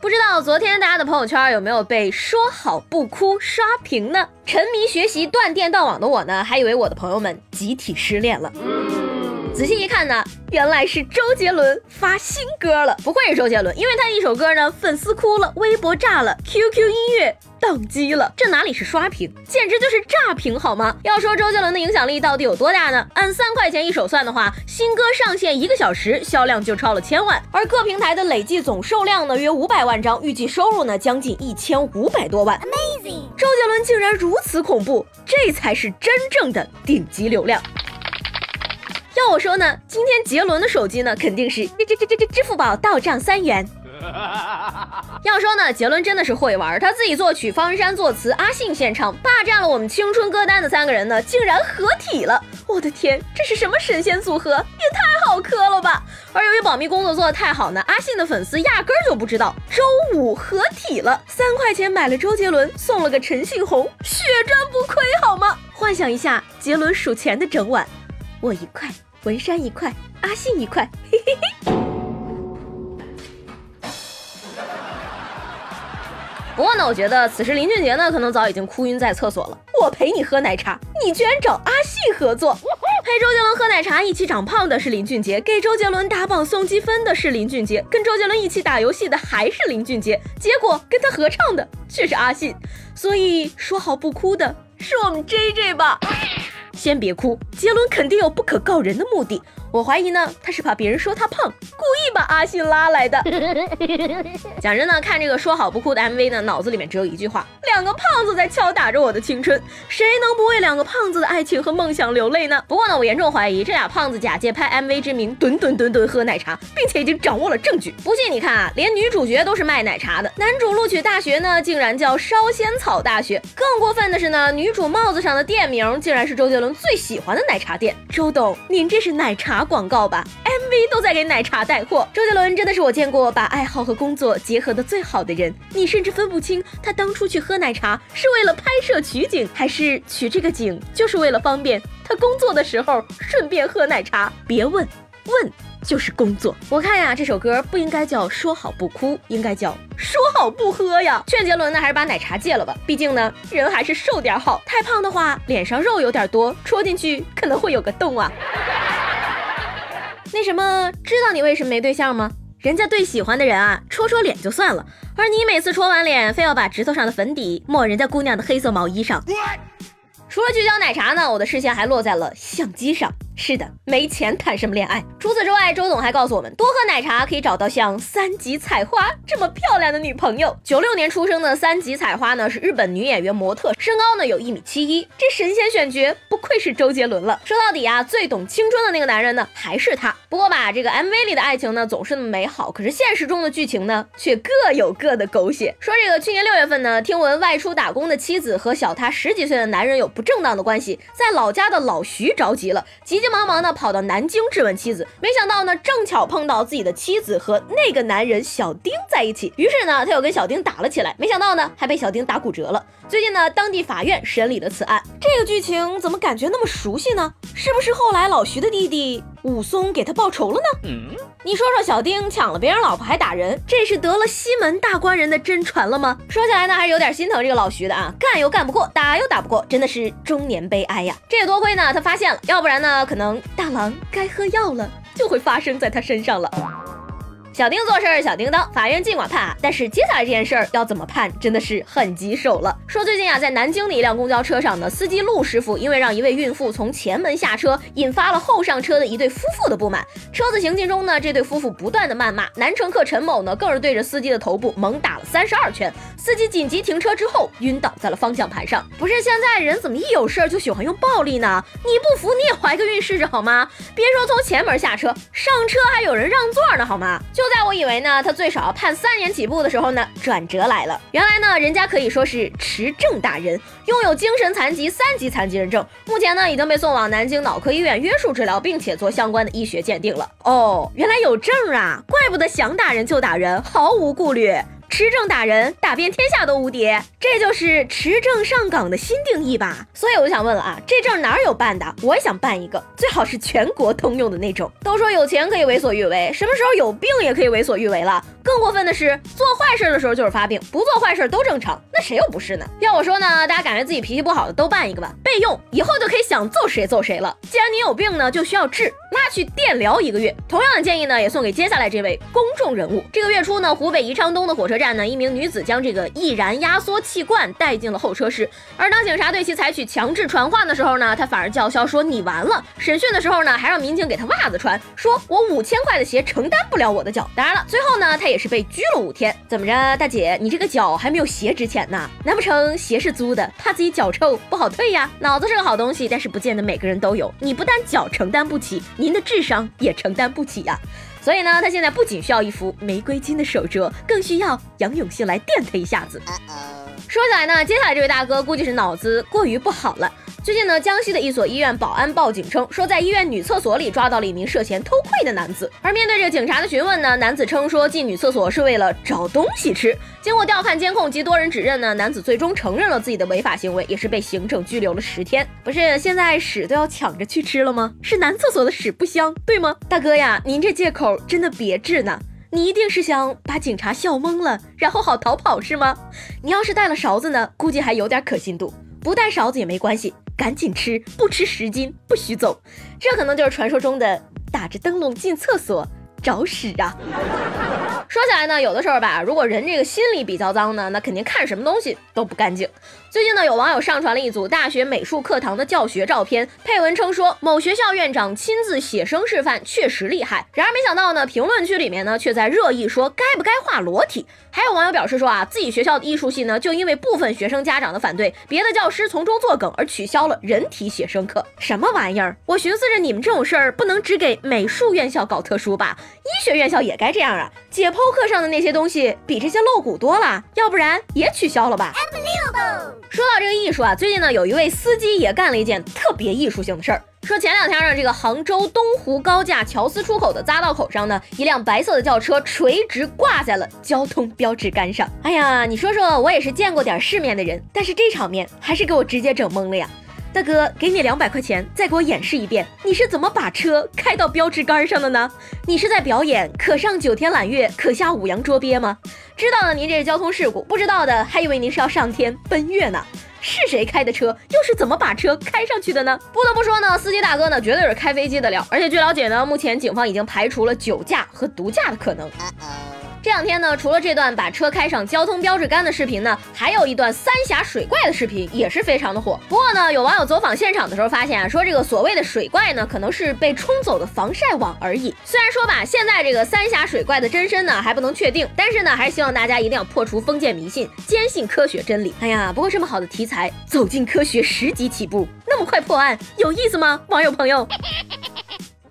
不知道昨天大家的朋友圈有没有被说好不哭刷屏呢？沉迷学习断电断网的我呢，还以为我的朋友们集体失恋了。仔细一看呢，原来是周杰伦发新歌了。不愧是周杰伦，因为他一首歌呢，粉丝哭了，微博炸了，QQ 音乐。宕机了，这哪里是刷屏，简直就是炸屏，好吗？要说周杰伦的影响力到底有多大呢？按三块钱一首算的话，新歌上线一个小时，销量就超了千万，而各平台的累计总售量呢，约五百万张，预计收入呢，将近一千五百多万。Amazing！周杰伦竟然如此恐怖，这才是真正的顶级流量。要我说呢，今天杰伦的手机呢，肯定是这这这这这支付宝到账三元。要说呢，杰伦真的是会玩，他自己作曲，方文山作词，阿信献唱，霸占了我们青春歌单的三个人呢，竟然合体了！我的天，这是什么神仙组合？也太好磕了吧！而由于保密工作做得太好呢，阿信的粉丝压根儿就不知道周五合体了，三块钱买了周杰伦，送了个陈信宏，血赚不亏好吗？幻想一下杰伦数钱的整晚，我一块，文山一块，阿信一块，不过呢，我觉得此时林俊杰呢，可能早已经哭晕在厕所了。我陪你喝奶茶，你居然找阿信合作，陪周杰伦喝奶茶一起长胖的是林俊杰，给周杰伦打榜送积分的是林俊杰，跟周杰伦一起打游戏的还是林俊杰，结果跟他合唱的却是阿信。所以说好不哭的是我们 J J 吧？先别哭，杰伦肯定有不可告人的目的。我怀疑呢，他是怕别人说他胖，故意把阿信拉来的。讲真呢，看这个说好不哭的 MV 呢，脑子里面只有一句话：两个胖子在敲打着我的青春，谁能不为两个胖子的爱情和梦想流泪呢？不过呢，我严重怀疑这俩胖子假借拍 MV 之名，吨吨吨吨喝奶茶，并且已经掌握了证据。不信你看啊，连女主角都是卖奶茶的，男主录取大学呢，竟然叫烧仙草大学。更过分的是呢，女主帽子上的店名竟然是周杰伦最喜欢的奶茶店。周董，您这是奶茶？打广告吧，MV 都在给奶茶带货。周杰伦真的是我见过把爱好和工作结合的最好的人。你甚至分不清他当初去喝奶茶是为了拍摄取景，还是取这个景就是为了方便他工作的时候顺便喝奶茶。别问，问就是工作。我看呀，这首歌不应该叫说好不哭，应该叫说好不喝呀。劝杰伦呢，还是把奶茶戒了吧，毕竟呢，人还是瘦点好。太胖的话，脸上肉有点多，戳进去可能会有个洞啊。那什么，知道你为什么没对象吗？人家对喜欢的人啊，戳戳脸就算了，而你每次戳完脸，非要把指头上的粉底抹人家姑娘的黑色毛衣上。除了聚焦奶茶呢，我的视线还落在了相机上。是的，没钱谈什么恋爱？除此之外，周董还告诉我们，多喝奶茶可以找到像三吉彩花这么漂亮的女朋友。九六年出生的三吉彩花呢，是日本女演员、模特，身高呢有一米七一。这神仙选角不愧是周杰伦了。说到底啊，最懂青春的那个男人呢，还是他。不过吧，这个 MV 里的爱情呢，总是那么美好，可是现实中的剧情呢，却各有各的狗血。说这个去年六月份呢，听闻外出打工的妻子和小他十几岁的男人有不正当的关系，在老家的老徐着急了，急急。忙忙的跑到南京质问妻子，没想到呢，正巧碰到自己的妻子和那个男人小丁在一起，于是呢，他又跟小丁打了起来，没想到呢，还被小丁打骨折了。最近呢，当地法院审理了此案，这个剧情怎么感觉那么熟悉呢？是不是后来老徐的弟弟武松给他报仇了呢？嗯，你说说，小丁抢了别人老婆还打人，这是得了西门大官人的真传了吗？说起来呢，还是有点心疼这个老徐的啊，干又干不过，打又打不过，真的是中年悲哀呀。这也多亏呢，他发现了，要不然呢，可能。大郎该喝药了，就会发生在他身上了。小丁做事儿小叮当，法院尽管判啊，但是接下来这件事儿要怎么判，真的是很棘手了。说最近啊，在南京的一辆公交车上呢，司机陆师傅因为让一位孕妇从前门下车，引发了后上车的一对夫妇的不满。车子行进中呢，这对夫妇不断的谩骂，男乘客陈某呢，更是对着司机的头部猛打了三十二拳。司机紧急停车之后，晕倒在了方向盘上。不是现在人怎么一有事儿就喜欢用暴力呢？你不服你也怀个孕试试好吗？别说从前门下车，上车还有人让座呢，好吗？就。在我以为呢，他最少判三年起步的时候呢，转折来了。原来呢，人家可以说是持证打人，拥有精神残疾三级残疾人证，目前呢已经被送往南京脑科医院约束治疗，并且做相关的医学鉴定了。哦，原来有证啊，怪不得想打人就打人，毫无顾虑。持证打人，打遍天下都无敌，这就是持证上岗的新定义吧？所以我就想问了啊，这证哪儿有办的？我也想办一个，最好是全国通用的那种。都说有钱可以为所欲为，什么时候有病也可以为所欲为了？更过分的是，做坏事的时候就是发病，不做坏事都正常，那谁又不是呢？要我说呢，大家感觉自己脾气不好的都办一个吧，备用，以后就可以想揍谁揍谁了。既然你有病呢，就需要治。拉去电疗一个月，同样的建议呢，也送给接下来这位公众人物。这个月初呢，湖北宜昌东的火车站呢，一名女子将这个易燃压缩气罐带进了候车室，而当警察对其采取强制传唤的时候呢，她反而叫嚣说你完了。审讯的时候呢，还让民警给她袜子穿，说我五千块的鞋承担不了我的脚。当然了，最后呢，她也是被拘了五天。怎么着，大姐，你这个脚还没有鞋值钱呢？难不成鞋是租的，怕自己脚臭不好退呀？脑子是个好东西，但是不见得每个人都有。你不但脚承担不起，您的智商也承担不起呀，所以呢，他现在不仅需要一副玫瑰金的手镯，更需要杨永信来电他一下子。说起来呢，接下来这位大哥估计是脑子过于不好了。最近呢，江西的一所医院保安报警称，说在医院女厕所里抓到了一名涉嫌偷窥的男子。而面对着警察的询问呢，男子称说进女厕所是为了找东西吃。经过调看监控及多人指认呢，男子最终承认了自己的违法行为，也是被行政拘留了十天。不是现在屎都要抢着去吃了吗？是男厕所的屎不香，对吗？大哥呀，您这借口真的别治呢。你一定是想把警察笑懵了，然后好逃跑是吗？你要是带了勺子呢，估计还有点可信度；不带勺子也没关系。赶紧吃，不吃十斤不许走。这可能就是传说中的打着灯笼进厕所找屎啊！说起来呢，有的时候吧，如果人这个心里比较脏呢，那肯定看什么东西都不干净。最近呢，有网友上传了一组大学美术课堂的教学照片，配文称说某学校院长亲自写生示范，确实厉害。然而没想到呢，评论区里面呢却在热议说该不该画裸体。还有网友表示说啊，自己学校的艺术系呢就因为部分学生家长的反对，别的教师从中作梗而取消了人体写生课。什么玩意儿？我寻思着你们这种事儿不能只给美术院校搞特殊吧？医学院校也该这样啊！解剖课上的那些东西比这些露骨多了，要不然也取消了吧。说到这个艺术啊，最近呢有一位司机也干了一件特别艺术性的事儿。说前两天呢，这个杭州东湖高架桥司出口的匝道口上呢，一辆白色的轿车垂直挂在了交通标志杆上。哎呀，你说说我也是见过点世面的人，但是这场面还是给我直接整懵了呀。大哥，给你两百块钱，再给我演示一遍，你是怎么把车开到标志杆上的呢？你是在表演可上九天揽月，可下五洋捉鳖吗？知道了，您这是交通事故；不知道的，还以为您是要上天奔月呢。是谁开的车？又是怎么把车开上去的呢？不得不说呢，司机大哥呢，绝对是开飞机的料。而且据了解呢，目前警方已经排除了酒驾和毒驾的可能。这两天呢，除了这段把车开上交通标志杆的视频呢，还有一段三峡水怪的视频也是非常的火。不过呢，有网友走访现场的时候发现啊，说这个所谓的水怪呢，可能是被冲走的防晒网而已。虽然说吧，现在这个三峡水怪的真身呢还不能确定，但是呢，还是希望大家一定要破除封建迷信，坚信科学真理。哎呀，不过这么好的题材，走进科学十级起步，那么快破案，有意思吗？网友朋友。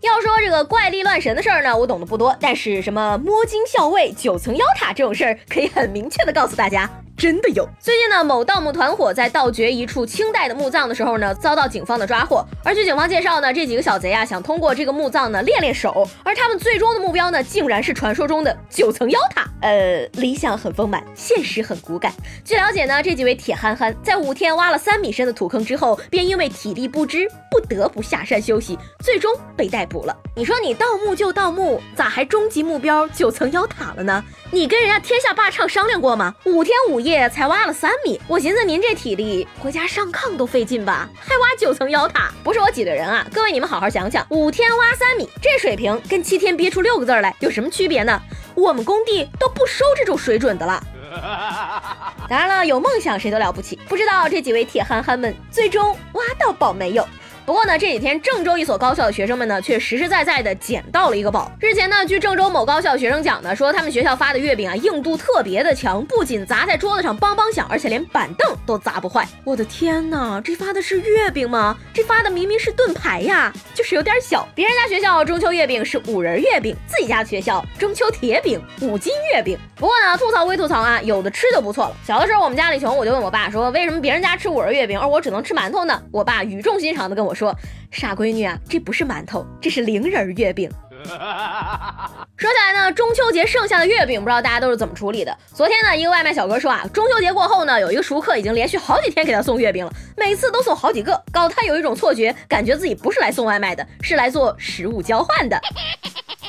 要说这个怪力乱神的事儿呢，我懂得不多，但是什么摸金校尉、九层妖塔这种事儿，可以很明确的告诉大家。真的有。最近呢，某盗墓团伙在盗掘一处清代的墓葬的时候呢，遭到警方的抓获。而据警方介绍呢，这几个小贼啊，想通过这个墓葬呢练练手，而他们最终的目标呢，竟然是传说中的九层妖塔。呃，理想很丰满，现实很骨感。据了解呢，这几位铁憨憨在五天挖了三米深的土坑之后，便因为体力不支，不得不下山休息，最终被逮捕了。你说你盗墓就盗墓，咋还终极目标九层妖塔了呢？你跟人家天下霸唱商量过吗？五天五夜。才挖了三米，我寻思您这体力回家上炕都费劲吧，还挖九层妖塔？不是我挤兑人啊，各位你们好好想想，五天挖三米，这水平跟七天憋出六个字来有什么区别呢？我们工地都不收这种水准的了。当然了，有梦想谁都了不起，不知道这几位铁憨憨们最终挖到宝没有？不过呢，这几天郑州一所高校的学生们呢，却实实在在的捡到了一个宝。日前呢，据郑州某高校学生讲呢，说他们学校发的月饼啊，硬度特别的强，不仅砸在桌子上梆梆响，而且连板凳都砸不坏。我的天哪，这发的是月饼吗？这发的明明是盾牌呀，就是有点小。别人家学校中秋月饼是五仁月饼，自己家学校中秋铁饼五斤月饼。不过呢，吐槽归吐槽啊，有的吃就不错了。小的时候我们家里穷，我就问我爸说，为什么别人家吃五仁月饼，而我只能吃馒头呢？我爸语重心长的跟我说，说傻闺女啊，这不是馒头，这是零人月饼。说起来呢，中秋节剩下的月饼，不知道大家都是怎么处理的？昨天呢，一个外卖小哥说啊，中秋节过后呢，有一个熟客已经连续好几天给他送月饼了，每次都送好几个，搞得他有一种错觉，感觉自己不是来送外卖的，是来做食物交换的。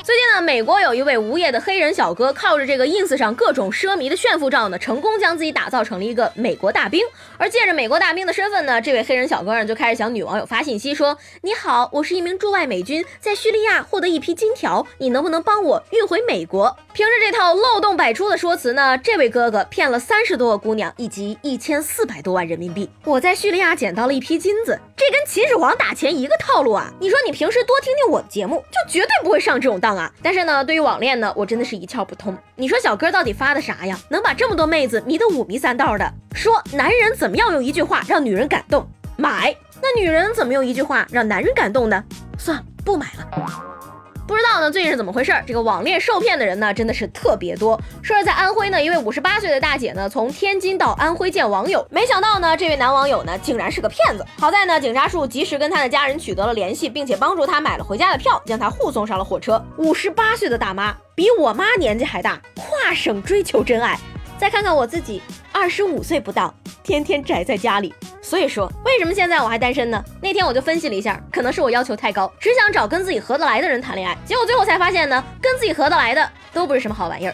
最近呢，美国有一位无业的黑人小哥，靠着这个 ins 上各种奢靡的炫富照呢，成功将自己打造成了一个美国大兵。而借着美国大兵的身份呢，这位黑人小哥呢就开始向女网友发信息说：“你好，我是一名驻外美军，在叙利亚获得一批金条，你能不能帮我运回美国？”凭着这套漏洞百出的说辞呢，这位哥哥骗了三十多个姑娘以及一千四百多万人民币。我在叙利亚捡到了一批金子，这跟秦始皇打钱一个套路啊！你说你平时多听听我的节目，就绝对不会上这种当啊！但是呢，对于网恋呢，我真的是一窍不通。你说小哥到底发的啥呀？能把这么多妹子迷得五迷三道的？说男人怎么样用一句话让女人感动？买。那女人怎么用一句话让男人感动呢？算了，不买了。不知道呢，最近是怎么回事儿？这个网恋受骗的人呢，真的是特别多。说是在安徽呢，一位五十八岁的大姐呢，从天津到安徽见网友，没想到呢，这位男网友呢，竟然是个骗子。好在呢，警察叔及时跟他的家人取得了联系，并且帮助他买了回家的票，将他护送上了火车。五十八岁的大妈，比我妈年纪还大，跨省追求真爱。再看看我自己，二十五岁不到，天天宅在家里。所以说，为什么现在我还单身呢？那天我就分析了一下，可能是我要求太高，只想找跟自己合得来的人谈恋爱。结果最后才发现呢，跟自己合得来的都不是什么好玩意儿。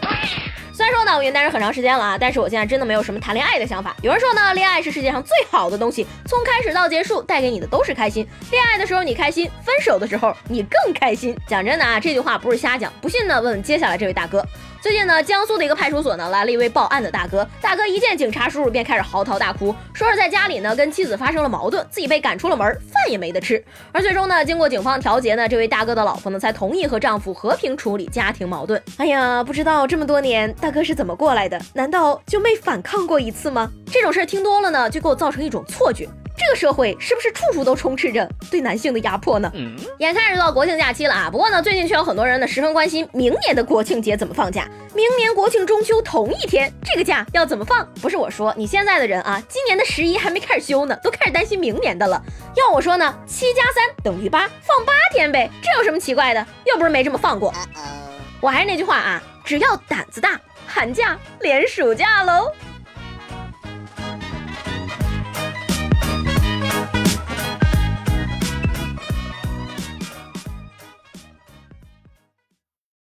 虽然说呢，我已经单身很长时间了啊，但是我现在真的没有什么谈恋爱的想法。有人说呢，恋爱是世界上最好的东西，从开始到结束带给你的都是开心。恋爱的时候你开心，分手的时候你更开心。讲真的啊，这句话不是瞎讲，不信呢，问问接下来这位大哥。最近呢，江苏的一个派出所呢来了一位报案的大哥，大哥一见警察叔叔便开始嚎啕大哭，说是在家里呢跟妻子发生了矛盾，自己被赶出了门，饭也没得吃。而最终呢，经过警方调解呢，这位大哥的老婆呢才同意和丈夫和平处理家庭矛盾。哎呀，不知道这么多年大哥是怎么过来的？难道就没反抗过一次吗？这种事儿听多了呢，就给我造成一种错觉。这个社会是不是处处都充斥着对男性的压迫呢？眼看着就到国庆假期了啊，不过呢，最近却有很多人呢十分关心明年的国庆节怎么放假。明年国庆中秋同一天，这个假要怎么放？不是我说，你现在的人啊，今年的十一还没开始休呢，都开始担心明年的了。要我说呢，七加三等于八，放八天呗，这有什么奇怪的？又不是没这么放过。我还是那句话啊，只要胆子大，寒假连暑假喽。